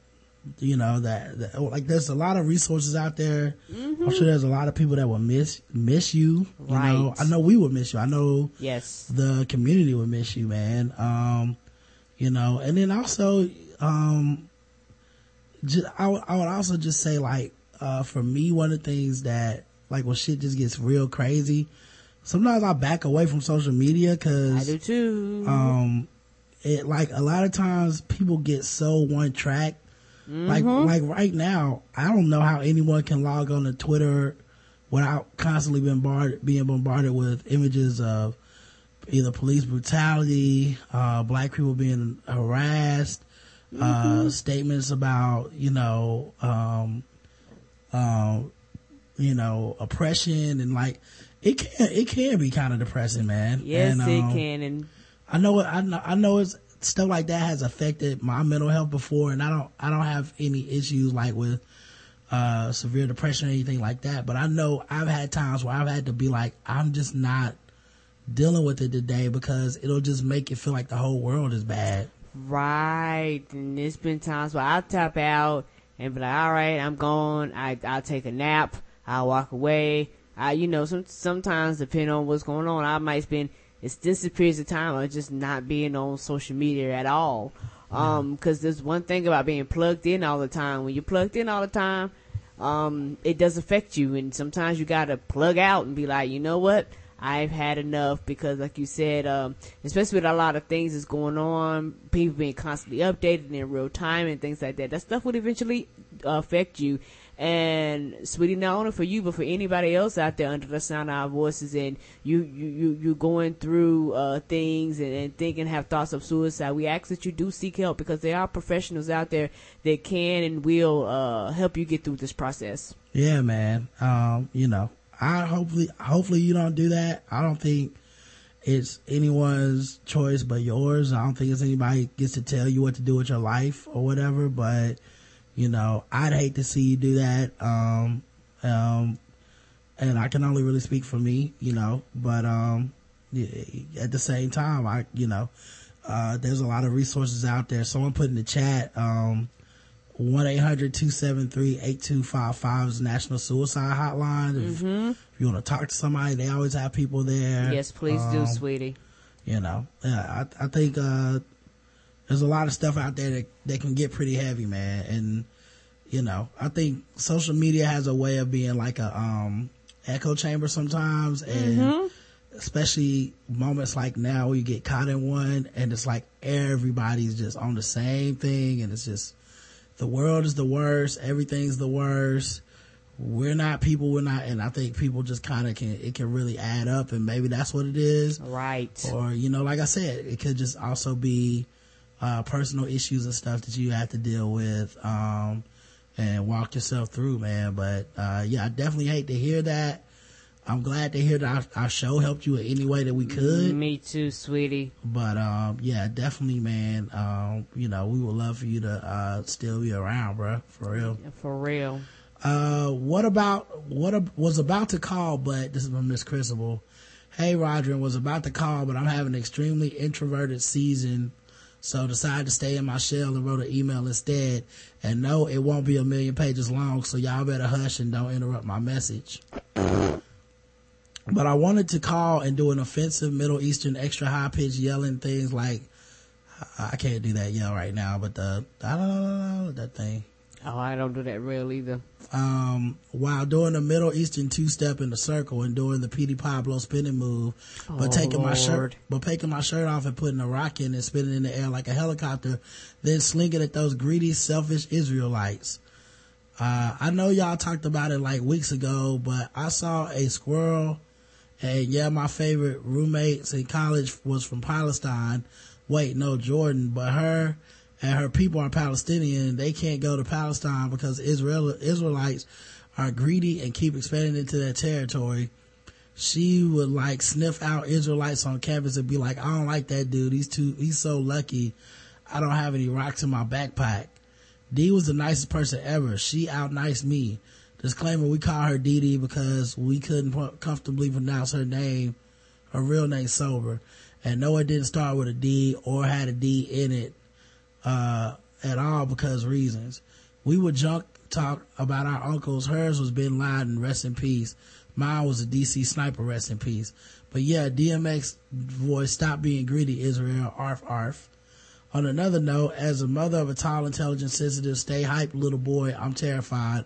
you know, that, that like there's a lot of resources out there. I'm sure there's a lot of people that will miss, miss you. You know, Right. I know we would miss you. I know Yes. the community would miss you, man. Um, you know, and then also, um, just, I would, I would also just say like, uh, for me, one of the things that, like when shit just gets real crazy, sometimes I back away from social media cause I do too. um it like a lot of times people get so one track like like right now i don't know how anyone can log on to twitter without constantly being bombarded being bombarded with images of either police brutality uh black people being harassed uh statements about you know um um you know oppression and like it can it can be kind of depressing man yes, And, it um, can. And I know, I know, I know it's stuff like that has affected my mental health before and I don't, I don't have any issues like with, uh, severe depression or anything like that. But I know I've had times where I've had to be like, I'm just not dealing with it today because it'll just make it feel like the whole world is bad. Right. And there's been times where I'll tap out and be like, all right, I'm gone. I, I'll take a nap. I'll walk away. I, you know, some, sometimes depending on what's going on, I might spend extensive periods of time of just not being on social media at all. Um, cause there's one thing about being plugged in all the time. When you're plugged in all the time, um, it does affect you. And sometimes you gotta plug out and be like, you know what? I've had enough because like you said, um, especially with a lot of things that's going on, people being constantly updated in real time and things like that, that stuff would eventually uh, affect you. And sweetie, not only for you, but for anybody else out there under the sound of our voices and you, you, you, you going through, uh, things and, and thinking, have thoughts of suicide, we ask that you do seek help because there are professionals out there that can and will, uh, help you get through this process. Yeah, man. Um, you know, I hopefully, hopefully you don't do that. I don't think it's anyone's choice but yours. I don't think it's anybody gets to tell you what to do with your life or whatever, but you know, I'd hate to see you do that. Um, um, and I can only really speak for me, you know, but, um, at the same time, I, you know, uh, there's a lot of resources out there. Someone put in the chat, um, 1-800-273-8255 is National Suicide Hotline. If, if you want to talk to somebody, they always have people there. Yes, please do, Um, sweetie. You know, yeah, I, I think, uh, there's a lot of stuff out there that, that can get pretty heavy, man. And, you know, I think social media has a way of being like a, um, echo chamber sometimes. And especially moments like now where you get caught in one and it's like everybody's just on the same thing and it's just, the world is the worst. Everything's the worst. We're not people. We're not. And I think people just kind of can, it can really add up and maybe that's what it is Right. or you know like i said it could just also be uh personal issues and stuff that you have to deal with um and walk yourself through man but uh yeah i definitely hate to hear that i'm glad to hear that our, our show helped you in any way that we could Me too, sweetie. but um yeah definitely man um you know we would love for you to uh still be around bro for real For real. uh, what about what a, was about to call, but this is from Miss Crucible. Hey, Roger, was about to call, but I'm having an extremely introverted season, so decided to stay in my shell and wrote an email instead. And no, it won't be a million pages long, so y'all better hush and don't interrupt my message. But I wanted to call and do an offensive Middle Eastern extra high pitched yelling things like, I can't do that yell right now, but the, I don't know, that thing Oh, I don't do that real either. um, while doing the Middle Eastern two step in the circle and doing the Petey Pablo spinning move, but Oh, taking my shirt, but taking my shirt off and putting a rock in and spinning in the air like a helicopter, then slinging at those greedy, selfish Israelites. Uh, I know y'all talked about it like weeks ago, but I saw a squirrel And yeah, my favorite roommates in college was from Palestine. Wait, no, Jordan, but her and her people are Palestinian. They can't go to Palestine because Israel, Israelites are greedy and keep expanding into their territory. She would like sniff out Israelites on campus and be like, I don't like that dude. He's too, he's so lucky. I don't have any rocks in my backpack. D was the nicest person ever. She out nice me. Disclaimer, we call her Dee Dee because we couldn't comfortably pronounce her name, her real name sober. And no, it didn't start with a D or had a D in it, uh, at all because reasons. We would junk talk about our uncles. Hers was Bin Laden, rest in peace. Mine was a DC sniper, rest in peace. But yeah, DMX voice, stop being greedy, Israel, arf arf. On another note, as a mother of a tall, intelligent, sensitive, stay hype little boy, I'm terrified.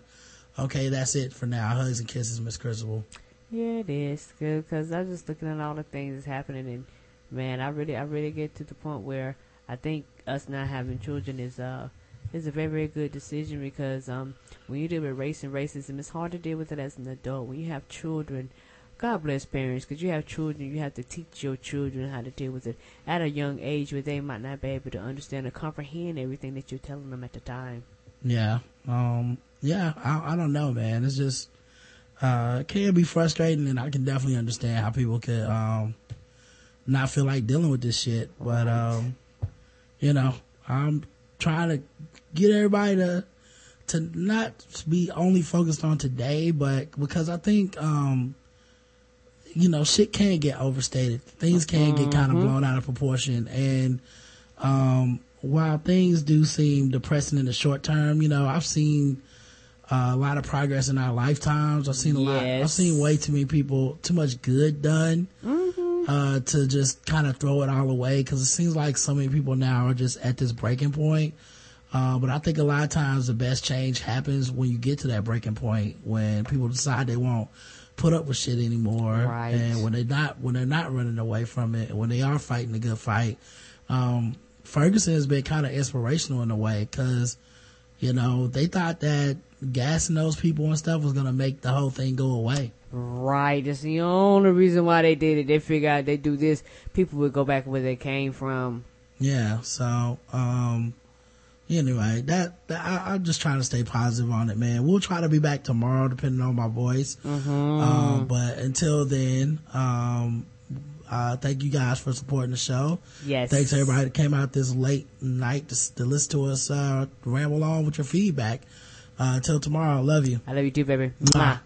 Okay, that's it for now. Hugs and kisses, Miss Crucible. Yeah, it is good because I'm just looking at all the things that's happening, and man, I really, I really get to the point where I think us not having children is uh is a very, very good decision because um when you deal with race and racism, it's hard to deal with it as an adult. When you have children, God bless parents, because you have children, you have to teach your children how to deal with it at a young age where they might not be able to understand or comprehend everything that you're telling them at the time. Yeah. Um, yeah, I, I don't know, man. It's just, uh, it can be frustrating and I can definitely understand how people could, um, not feel like dealing with this shit. But, um, you know, I'm trying to get everybody to, to not be only focused on today, but because I think, um, you know, shit can get overstated. Things can get kind of mm-hmm. blown out of proportion. And, um, while things do seem depressing in the short term, you know, I've seen uh, a lot of progress in our lifetimes. I've seen a yes. lot, I've seen way too many people, too much good done, mm-hmm. uh, to just kind of throw it all away. Cause it seems like so many people now are just at this breaking point. Uh, but I think a lot of times the best change happens when you get to that breaking point, when people decide they won't put up with shit anymore. Right. And when they're not, when they're not running away from it, and when they are fighting a good fight. Um, Ferguson has been kind of inspirational in a way because, you know, they thought that gassing those people and stuff was going to make the whole thing go away. Right. That's the only reason why they did it. They figured out they do this, people would go back where they came from. Yeah. So, um, anyway, that, that I, am just trying to stay positive on it, man. We'll try to be back tomorrow, depending on my voice. Mm-hmm. Um, but until then, um, uh, thank you guys for supporting the show. Yes. Thanks everybody that came out this late night to, to listen to us, uh, ramble on with your feedback. Uh, until tomorrow, I love you. I love you too, baby. Mwah. Mwah.